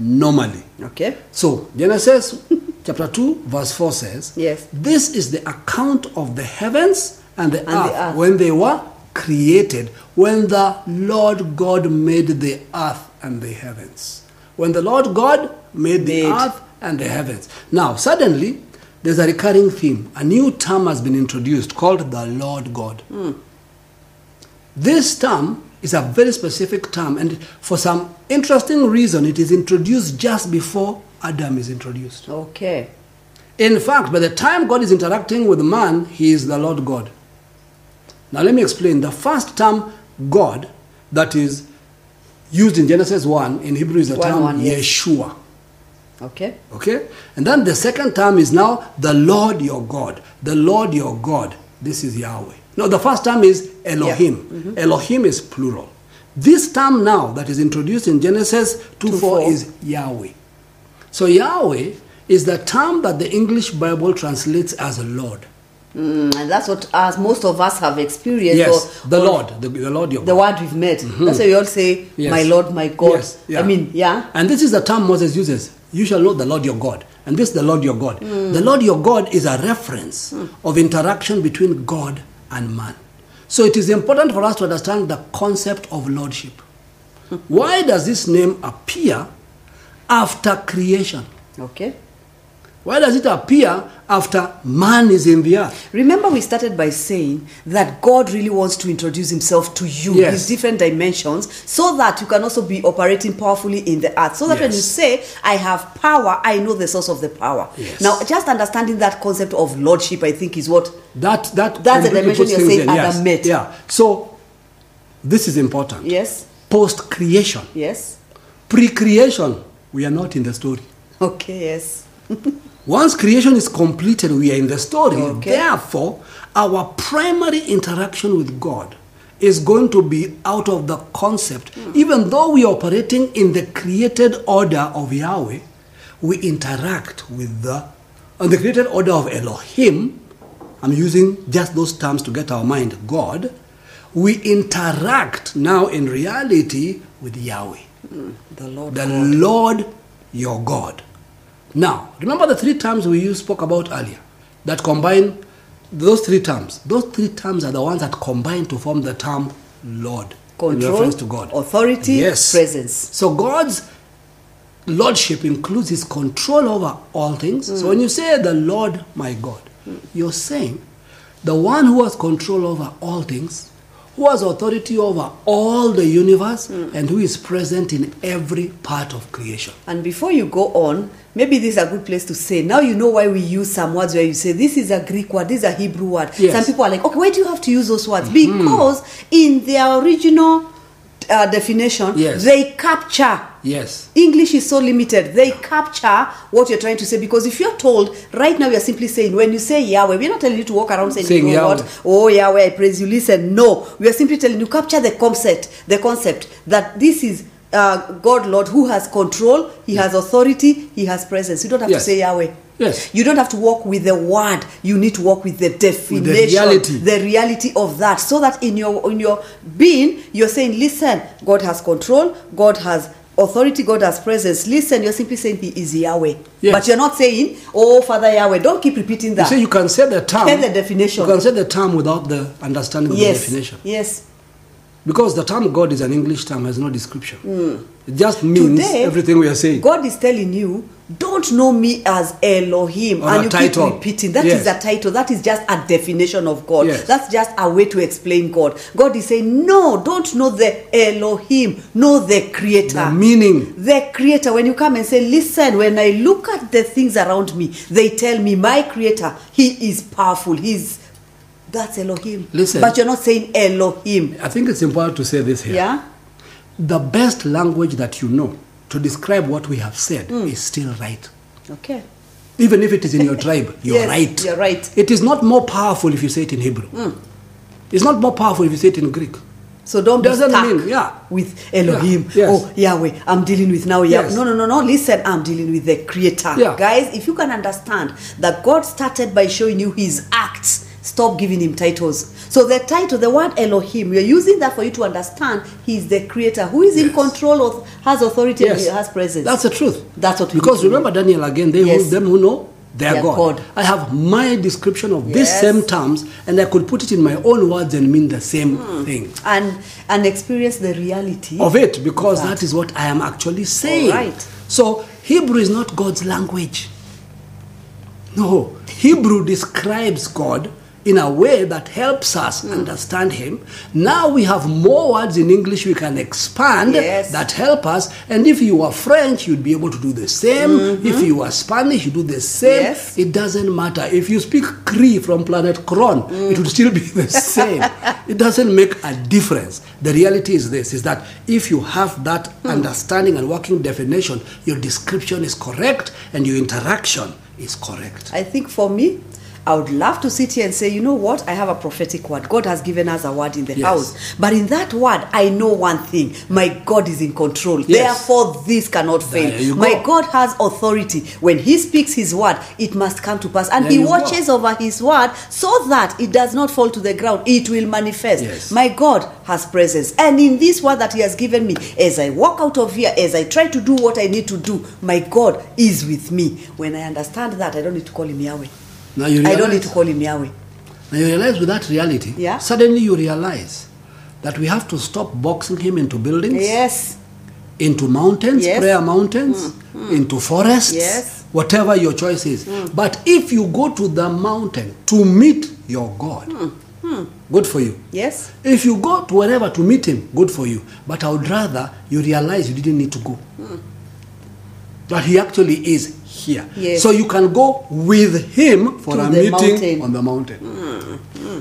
Normally. okay So, Genesis chapter 2, verse 4 says, Yes. This is the account of the heavens and the, And the earth, earth. when they were created, when the Lord God made the earth and the heavens. When the Lord God made the Made. earth and the heavens. Now, suddenly, there's a recurring theme. A new term has been introduced called the Lord God. Hmm. This term is a very specific term, and for some interesting reason, it is introduced just before Adam is introduced. okay In fact, by the time God is interacting with man, he is the Lord God. Now, let me explain. The first term, God, that is used in Genesis 1, in Hebrew is the One, term one, yes. Yeshua. okay Okay? And then the second term is now the Lord your God. The Lord your God. This is Yahweh. No, the first term is Elohim. Mm-hmm. Elohim is plural. This term now that is introduced in Genesis 2 4 4. is Yahweh. So Yahweh is the term that the English Bible translates as Lord. Mm, and that's what us, most of us have experienced. Yes, or- the or Lord, the, the Lord your The God. word we've met. That's why we all say, Yes. My Lord, my God. Yes, yeah. I mean, yeah. And this is the term Moses uses. You shall know the Lord your God. And this is the Lord your God. The Lord your God is a reference of interaction between God and man. So it is important for us to understand the concept of lordship. Hmm. Why does this name appear after creation? Okay. Why does it appear after man is in the earth? Remember, we started by saying that God really wants to introduce Himself to you, Yes. His different dimensions, so that you can also be operating powerfully in the earth. So that when you say, I have power, I know the source of the power. Yes. Now, just understanding that concept of lordship, I think, is what. That that That's the dimension you're saying in, Adam met. Yeah. So this is important. Yes, Post creation, yes. pre creation, we are not in the story. Okay, yes. Once creation is completed, we are in the story. Okay. Therefore, our primary interaction with God is going to be out of the concept. Hmm. Even though we are operating in the created order of Yahweh, we interact with the, on the created order of Elohim. I'm using just those terms to get our mind God. We interact now in reality with Yahweh hmm. The Lord. the God. Lord your God. Now, remember the three terms we spoke about earlier that combine those three terms. Those three terms are the ones that combine to form the term Lord in Control, reference to God. authority, yes. presence. So God's lordship includes his control over all things. So when you say the Lord my God, you're saying the one who has control over all things, who has authority over all the universe, and who is present in every part of creation. And before you go on, maybe this is a good place to say. Now you know why we use some words where you say this is a Greek word, this is a Hebrew word. Yes. Some people are like, okay, why do you have to use those words? Because in their original uh, definition, Yes. they capture. Yes. English is so limited. They capture what you're trying to say because if you're told right now, you're simply saying when you say Yahweh, we're not telling you to walk around saying, Saying you know Yahweh. what? Oh Yahweh, I praise you. Listen, no, we are simply telling you capture the concept, the concept that this is uh, God, Lord, who has control, He has authority, He has presence. You don't have Yes. to say Yahweh. Yes. You don't have to walk with the word. You need to walk with the definition, reality. the reality of that, so that in your in your being, you're saying, "Listen, God has control. God has authority. God has presence." Listen, you're simply saying He is Yahweh, Yes. but you're not saying, "Oh, Father Yahweh." Don't keep repeating You that. see, you can say the term. Get the definition. You can say the term without the understanding of yes, the definition. yes. Because the term God is an English term, has no description. Hmm. It just means Today, everything we are saying. God is telling you, don't know me as Elohim. Or and you title. keep repeating. That is Yes. a title. That is just a definition of God. Yes. That's just a way to explain God. God is saying, no, don't know the Elohim. Know the Creator. The meaning. The Creator. When you come and say, listen, when I look at the things around me, they tell me, my Creator, He is powerful. He's that's Elohim. Listen. But you're not saying Elohim. I think it's important to say this here. Yeah? The best language that you know to describe what we have said Hmm. is still right. Okay. Even if it is in your tribe, you're Yes, right. you're right. It is not more powerful if you say it in Hebrew. It's not more powerful if you say it in Greek. So don't be Doesn't stuck mean- yeah. with Elohim. Yeah, yes. Oh, Yahweh, I'm dealing with now. Yah- Yes. No, no, no, no. Listen, I'm dealing with the Creator. Yeah. Guys, if you can understand that God started by showing you His acts, stop giving Him titles. So the title, the word Elohim, we are using that for you to understand He's the Creator who is in control of, has authority, Yes. and has presence. That's the truth. That's what we Because remember Daniel again, they Yes. who, them who know their Their God. God. I have my description of these same terms and I could put it in my own words and mean the same Hmm. thing. and and experience the reality Of it, because That. that is what I am actually saying. Alright. So Hebrew is not God's language. No. Hebrew describes God in a way that helps us Hmm. understand Him. Now we have more words in English we can expand Yes. that help us. And if you are French, you'd be able to do the same. If you are Spanish, you do the same. Mm-hmm. Yes. It doesn't matter. If you speak Cree from planet Kron, it would still be the same. it doesn't make a difference. The reality is this is that if you have that understanding and working definition, your description is correct and your interaction is correct. I think for me, I would love to sit here and say, you know what? I have a prophetic word. God has given us a word in the Yes. house. But in that word, I know one thing. My God is in control. Yes. Therefore, this cannot fail. My go. God has authority. When He speaks His word, it must come to pass. And There He you go. watches over His word so that it does not fall to the ground. It will manifest. Yes. My God has presence. And in this word that He has given me, as I walk out of here, as I try to do what I need to do, my God is with me. When I understand that, I don't need to call Him Yahweh. Now you I realize, don't need to call Him Yahweh. now you realize with that reality, Yeah. suddenly you realize that we have to stop boxing him into buildings, Yes. into mountains, Yes. Mm, prayer mountains, into forests, Yes. Mm. whatever your choice is. But if you go to the mountain to meet your God, Mm, good for you. Yes. If you go to wherever to meet him, good for you. But I would rather you realize you didn't need to go. That he actually is here. Yes. So you can go with him for To a meeting mountain. on the mountain. Hmm, hmm.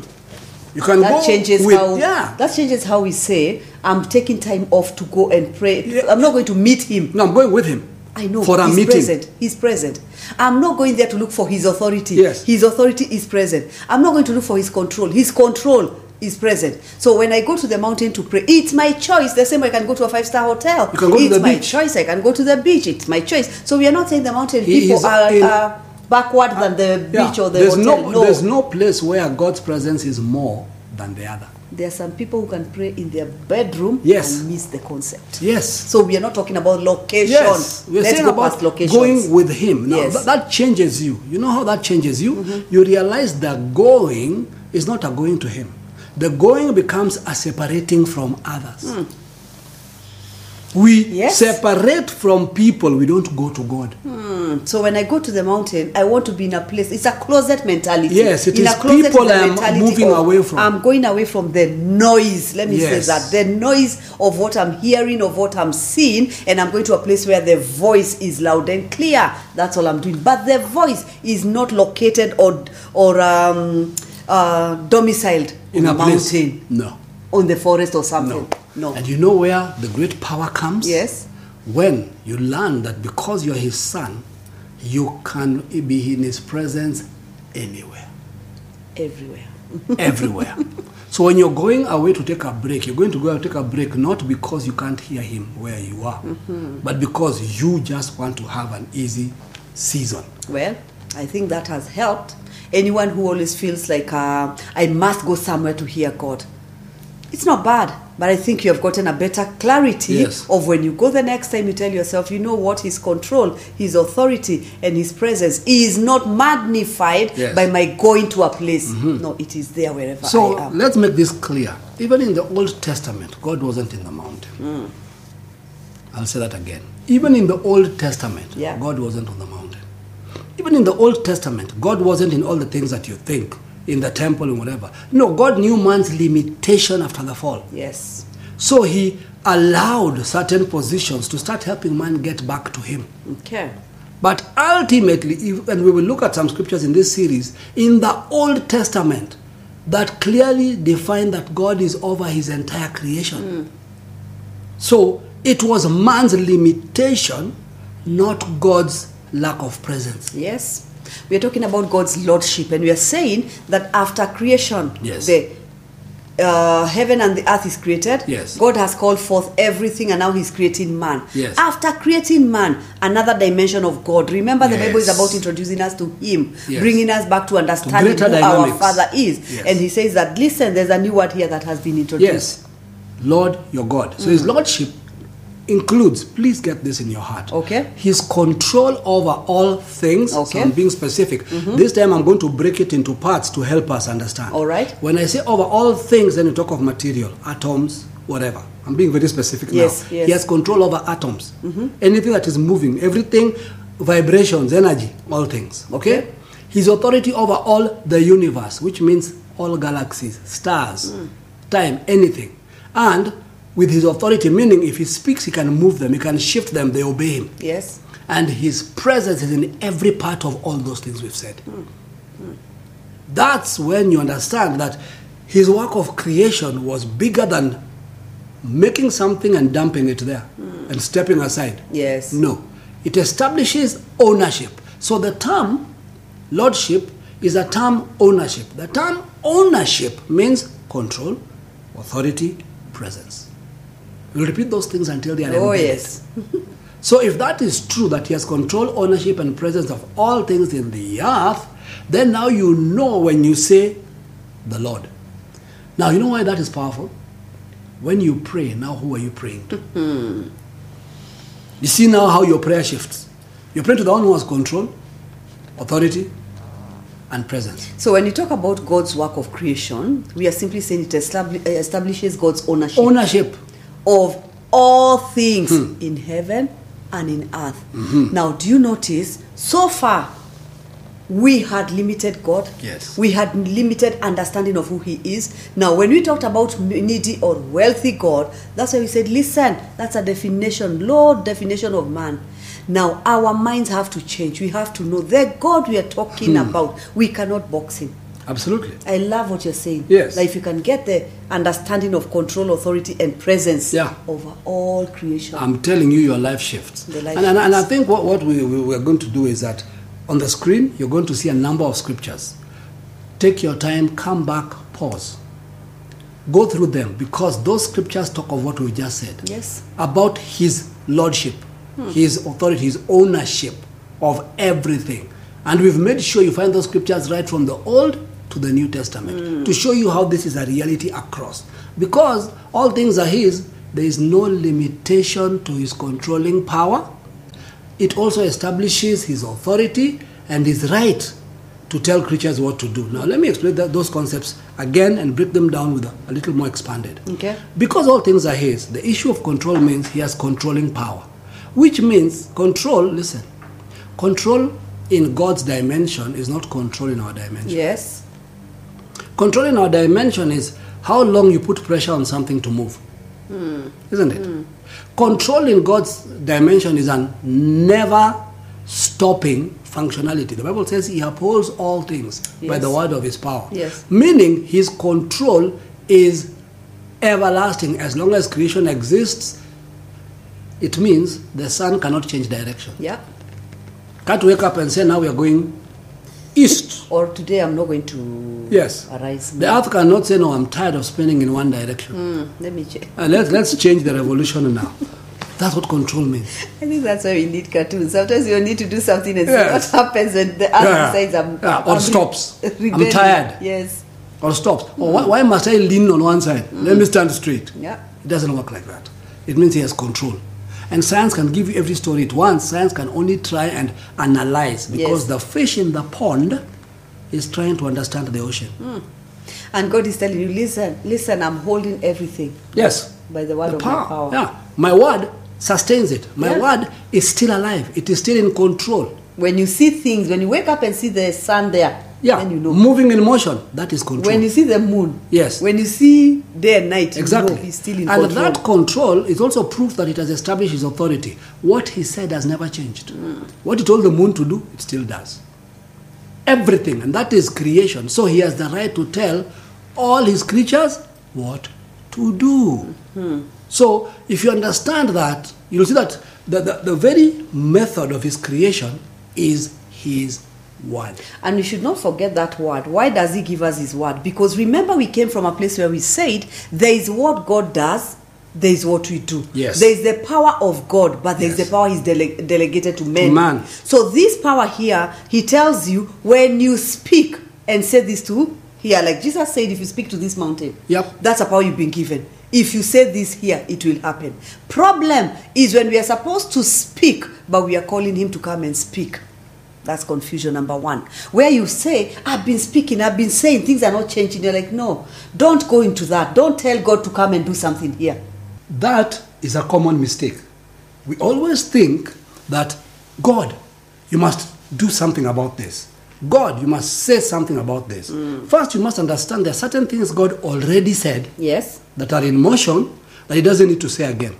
You can That go changes with, how yeah. that changes how we say I'm taking time off to go and pray. Yeah. I'm not going to meet him. No, I'm going with him. I know For a he's meeting. present. He's present. I'm not going there to look for his authority. Yes. His authority is present. I'm not going to look for his control. His control is present. So when I go to the mountain to pray, it's my choice. The same way I can go to a five star hotel. You can go to it's the my beach. choice. I can go to the beach. It's my choice. So we are not saying the mountain He people are, in- are backward than the Yeah. beach or the there's hotel. no, there's no place where God's presence is more than the other. There are some people who can pray in their bedroom Yes. and miss the concept. Yes. So we are not talking about location. Yes, we're Let's saying about going with him. Now Yes. th- that changes you. You know how that changes you? Mm-hmm. You realize that going is not a going to him. The going becomes a separating from others. We Hmm. Yes. separate from people. We don't go to God. So when I go to the mountain, I want to be in a place. It's a closet mentality. Yes, it in is people is I am moving away from. I'm going away from the noise. Let me Yes. say that the noise of what I'm hearing, of what I'm seeing, and I'm going to a place where the voice is loud and clear. That's all I'm doing. But the voice is not located or or um, uh, domiciled In a place. mountain, No. on the forest or something. No. No. And you know where the great power comes? Yes. When you learn that because you're his son, you can be in his presence anywhere. Everywhere. everywhere. So when you're going away to take a break, you're going to go and take a break not because you can't hear him where you are, but because you just want to have an easy season. Well, I think that has helped. Anyone who always feels like uh, I must go somewhere to hear God, it's not bad. But I think you have gotten a better clarity Yes. of when you go the next time. You tell yourself, you know what, His control, His authority, and His presence is not magnified Yes. Mm-hmm. by my going to a place. No, it is there wherever So I am. let's make this clear. Even in the Old Testament, God wasn't in the mountain. I'll say that again. Even in the Old Testament, Yeah. God wasn't on the mountain. Even in the Old Testament, God wasn't in all the things that you think, in the temple and whatever. No, God knew man's limitation after the fall. Yes. So he allowed certain positions to start helping man get back to him. Okay. But ultimately, if, and we will look at some scriptures in this series, in the Old Testament, that clearly define that God is over his entire creation. Hmm. So it was man's limitation, not God's lack of presence. Yes. We are talking about God's lordship, and we are saying that after creation, Yes. the uh, heaven and the earth is created. Yes. God has called forth everything, and now He's creating man. Yes. After creating man, another dimension of God. Remember, the Bible is about introducing us to Him, Yes. bringing us back to understanding greater who our. Father is. Yes. And He says that, listen, there's a new word here that has been introduced. Yes, Lord your God. So his lordship includes, please get this in your heart. Okay. His control over all things. So Okay. I'm being specific. Mm-hmm. This time I'm going to break it into parts to help us understand. All right. When I say over all things, then you talk of material, atoms, whatever. I'm being very specific Yes, now. yes. He has control over atoms. Mm-hmm. Anything that is moving, everything, vibrations, energy, all things. Okay? Okay. His authority over all the universe, which means all galaxies, stars, mm. time, anything. And with his authority, meaning if he speaks, he can move them, he can shift them, they obey him. Yes. And his presence is in every part of all those things we've said. That's when you understand that his work of creation was bigger than making something and dumping it there and stepping aside. Yes. No. It establishes ownership. So the term lordship is a term ownership. The term ownership means control, authority, presence. We'll repeat those things until they are Oh, embedded. yes. So if that is true, that he has control, ownership, and presence of all things in the earth, then now you know when you say the Lord. Now you know why that is powerful? When you pray, now who are you praying to? Hmm. you see now how your prayer shifts. You pray to the one who has control, authority, and presence. So when you talk about God's work of creation, we are simply saying it establishes God's ownership Ownership. Of all things Hmm. in heaven and in earth. Mm-hmm. Now, do you notice? So far, we had limited God. Yes. We had limited understanding of who He is. Now, when we talked about needy or wealthy God, that's why we said, listen, that's a definition, low definition of man. Now, our minds have to change. We have to know the God we are talking Hmm. about, we cannot box Him. Absolutely. I love what you're saying. Yes. Like if you can get the understanding of control, authority, and presence Yeah. over all creation. I'm telling you, your life shifts. The life and, and, and I think what, what we, we, we're going to do is that on the screen, you're going to see a number of scriptures. Take your time, come back, pause. Go through them because those scriptures talk of what we just said yes. about his lordship, hmm. his authority, his ownership of everything. And we've made sure you find those scriptures right from the Old to the New Testament to show you how this is a reality across. Because all things are his, there is no limitation to his controlling power. It also establishes his authority and his right to tell creatures what to do. Now, let me explain that, those concepts again and break them down with a, a little more expanded. Okay. Because all things are his, the issue of control means he has controlling power, which means control, listen, control in God's dimension is not control in our dimension. Yes. Control in our dimension is how long you put pressure on something to move. Hmm. Isn't it? Hmm. Control in God's dimension is an never stopping functionality. The Bible says he upholds all things by the word of his power. Yes. Meaning his control is everlasting. As long as creation exists, it means the sun cannot change direction. Yeah. Can't wake up and say now we are going east. Or today I'm not going to Yes. arise. The earth cannot say, No, I'm tired of spinning in one direction. Hmm, let me check. Uh, let's, let's change the revolution now. That's what control means. I think that's why we need cartoons. Sometimes you need to do something and Yes. see what happens when the earth Yeah. decides I'm, Yeah, or I'm stops. I'm tired. Yes. Or stops. Or why, why must I lean on one side? Let me stand straight. Yeah. It doesn't work like that. It means he has control. And science can give you every story at once. Science can only try and analyze because Yes. the fish in the pond is trying to understand the ocean. Hmm. And God is telling you, listen, listen, I'm holding everything Yes. by the word the of my power. power. Yeah. My word sustains it. My Yeah. word is still alive. It is still in control. When you see things, when you wake up and see the sun there, Yeah. then you know. Moving in motion. That is control. When you see the moon, Yes. When you see day and night, Exactly. you know he's still in and control. that control is also proof that it has established his authority. What he said has never changed. Hmm. What he told the moon to do, it still does. Everything, and that is creation. So he has the right to tell all his creatures what to do. Hmm. So if you understand that, you'll see that the, the, the very method of his creation is his word. And we should not forget that word. Why does he give us his word? Because remember, we came from a place where we said there is what God does, there is what we do. Yes. There is the power of God, but there is Yes. the power he's dele- delegated to men. man. So this power here, he tells you when you speak and say this to here, like Jesus said, if you speak to this mountain, Yep. that's a power you've been given. If you say this here, it will happen. Problem is when we are supposed to speak, but we are calling him to come and speak. That's confusion number one. Where you say, I've been speaking, I've been saying, things are not changing. You're like, no, don't go into that. Don't tell God to come and do something here. That is a common mistake. We always think that God, you must do something about this. God, you must say something about this. Mm. First, you must understand there are certain things God already said Yes? that are in motion that He doesn't need to say again.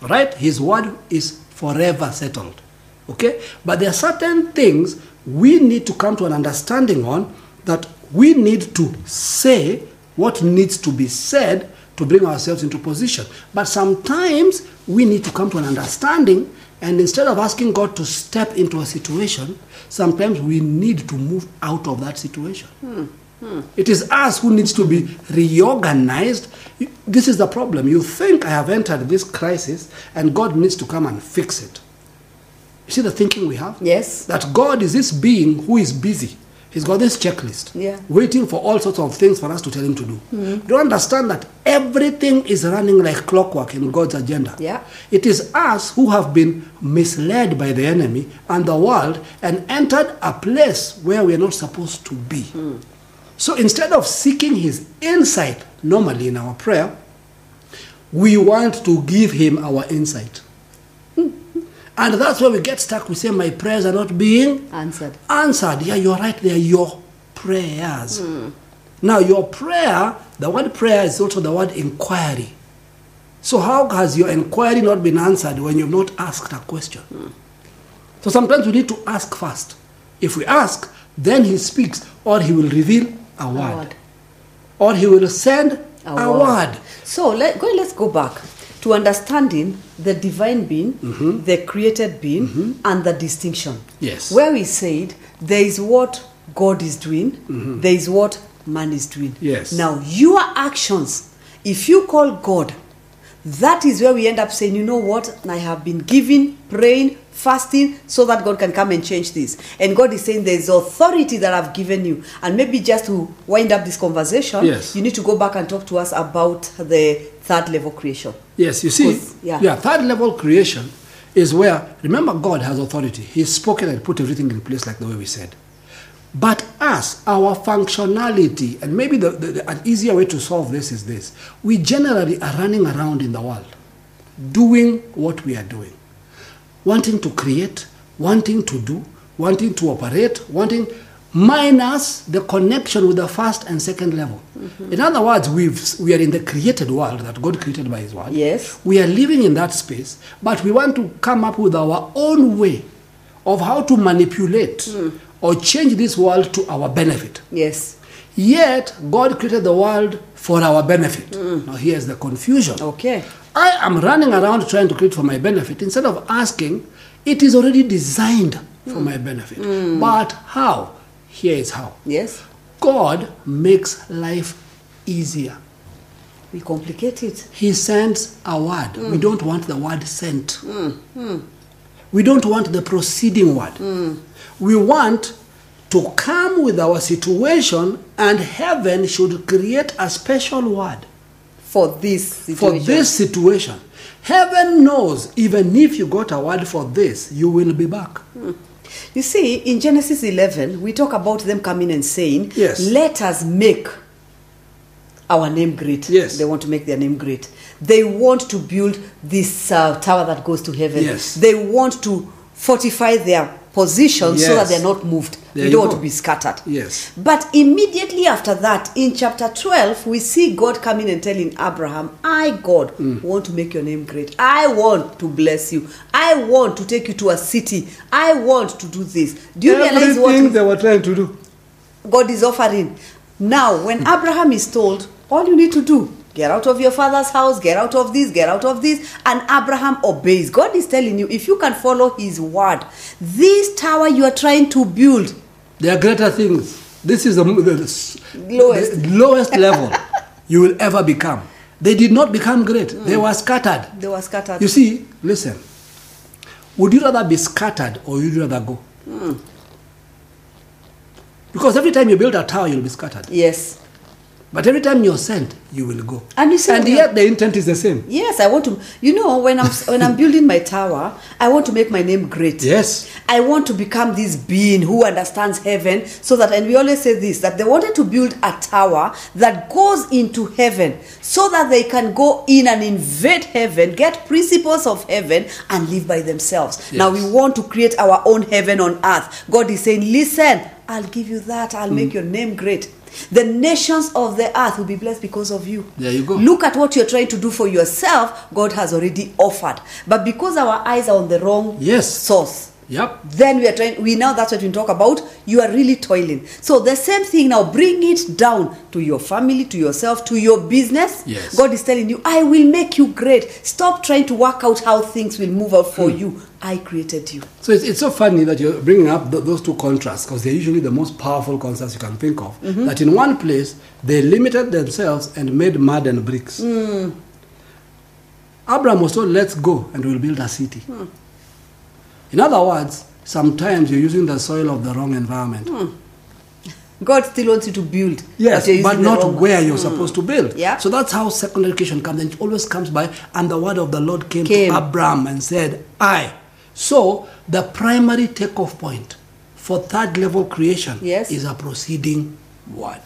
Right? His word is forever settled. Okay? But there are certain things we need to come to an understanding on that we need to say what needs to be said to bring ourselves into position. But sometimes we need to come to an understanding, and instead of asking God to step into a situation, sometimes we need to move out of that situation. Hmm, hmm. It is us who needs to be reorganized. This is the problem. You think I have entered this crisis, and God needs to come and fix it. See the thinking we have? Yes. That God is this being who is busy. He's got this checklist, Yeah. waiting for all sorts of things for us to tell him to do. Mm-hmm. Do you understand that everything is running like clockwork in God's agenda? Yeah. It is us who have been misled by the enemy and the world and entered a place where we are not supposed to be. Mm. So instead of seeking his insight normally in our prayer, we want to give him our insight. And that's where we get stuck. We say, My prayers are not being Answered. answered. Yeah, you're right. They are your prayers. Hmm. Now, your prayer, the word prayer is also the word inquiry. So, how has your inquiry not been answered when you've not asked a question? Hmm. So, sometimes we need to ask first. If we ask, then he speaks, or he will reveal a word, word. or he will send a, A word. So let, go, let's go back to understanding the divine being, mm-hmm. the created being, mm-hmm. and the distinction. Yes. Where we said there is what God is doing, mm-hmm. there is what man is doing. Yes. Now, your actions, if you call God, that is where we end up saying, you know what? I have been giving, praying, fasting, so that God can come and change this. And God is saying, there's authority that I've given you. And maybe just to wind up this conversation, Yes. you need to go back and talk to us about the third level creation. Yes, you see, 'Cause- yeah. third level creation is where, remember, God has authority. He's spoken and put everything in place like the way we said. But us, our functionality, and maybe the, the, the- an easier way to solve this is this we generally are running around in the world doing what we are doing, wanting to create, wanting to do, wanting to operate, wanting minus the connection with the first and second level. Mm-hmm. In other words, we've, we are in the created world that God created by His word. Yes. We are living in that space, but we want to come up with our own way of how to manipulate hmm. or change this world to our benefit. Yes. Yet, God created the world for our benefit. Hmm. Now, here's the confusion. Okay. I am running around trying to create for my benefit instead of asking, it is already designed for my benefit. But how? Here is how Yes. God makes life easier. We complicate it. He sends a word. We hmm. don't want the word sent. Hmm. Hmm. We don't want the proceeding word. We want to come with our situation, and heaven should create a special word For this for situation. this situation. Heaven knows even if you got a word for this, you will be back. You see, in Genesis 11, we talk about them coming and saying, Yes. Let us make our name great. Yes. They want to make their name great. They want to build this uh, tower that goes to heaven. Yes. They want to fortify their position so that they're not moved. There don't want to be scattered. Yes. But immediately after that, in chapter 12, we see God coming and telling Abraham, I, God, Mm. want to make your name great. I want to bless you. I want to take you to a city. I want to do this. Do you realize what they were trying to do? God is offering? Now, when Abraham is told, all you need to do, get out of your father's house, get out of this, get out of this, and Abraham obeys. God is telling you, if you can follow his word, this tower you are trying to build, There are greater things. This is the, the, the Lowest. the lowest level you will ever become. They did not become great. They mm. were scattered. they were scattered. You see, listen. Would you rather be scattered or would you rather go? Mm. Because every time you build a tower, you'll be scattered. yes. But every time you're sent, you will go. And you see and yet the intent is the same. Yes, I want to. You know, when I'm when I'm building my tower, I want to make my name great. Yes. I want to become this being who understands heaven, so that and we always say this that they wanted to build a tower that goes into heaven, so that they can go in and invade heaven, get principles of heaven, and live by themselves. Now we want to create our own heaven on earth. God is saying, "Listen, I'll give you that. I'll make mm. your name great." The nations of the earth will be blessed because of you. There you go. Look at what you're trying to do for yourself, God has already offered. But because our eyes are on the wrong Yes. source, Yep. then we are trying we now that's what we talk about you are really toiling so the same thing now bring it down to your family to yourself to your business Yes. god is telling you i will make you great stop trying to work out how things will move out for hmm. you i created you So it's, it's so funny that you're bringing up th- those two contrasts because they're usually the most powerful contrasts you can think of. Mm-hmm. That in one place, they limited themselves and made mud and bricks. Mm. Abraham was told, let's go and we'll build a city. Hmm. In other words, sometimes you're using the soil of the wrong environment. Hmm. god still wants you to build Yes, you're but not where you're hmm. supposed to build. Yeah. So that's how second education comes, and it always comes by. And the word of the Lord came, Came. to Abraham and said, "I." So the primary takeoff point for third level creation Yes. is a proceeding word.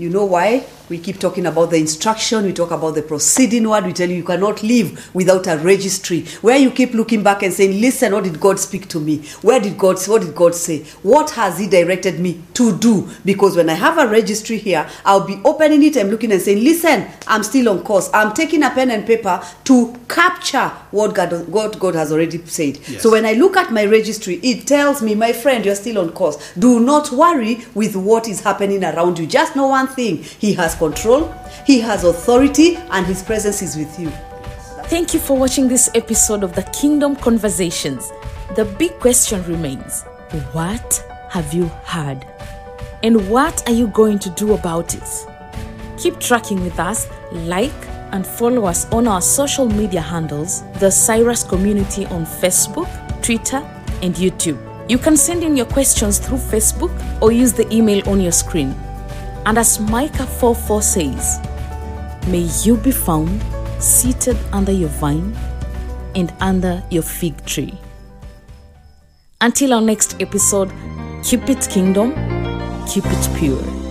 You know why? We keep talking about the instruction, we talk about the proceeding word, we tell you you cannot live without a registry. Where you keep looking back and saying, Listen, what did God speak to me? Where did God what did God say? What has He directed me to do? Because when I have a registry here, I'll be opening it and looking and saying, Listen, I'm still on course. I'm taking a pen and paper to capture what God God, God has already said. Yes. So when I look at my registry, it tells me, my friend, you're still on course. Do not worry with what is happening around you. Just know one thing He has control, He has authority, and His presence is with you. Thank you for watching this episode of the Kingdom Conversations. The big question remains what have you heard? And what are you going to do about it? Keep tracking with us, like and follow us on our social media handles, the Cyrus Community on Facebook, Twitter, and YouTube. You can send in your questions through Facebook or use the email on your screen. And as Micah 4 4 says, May you be found seated under your vine and under your fig tree. Until our next episode, keep it kingdom, keep it pure.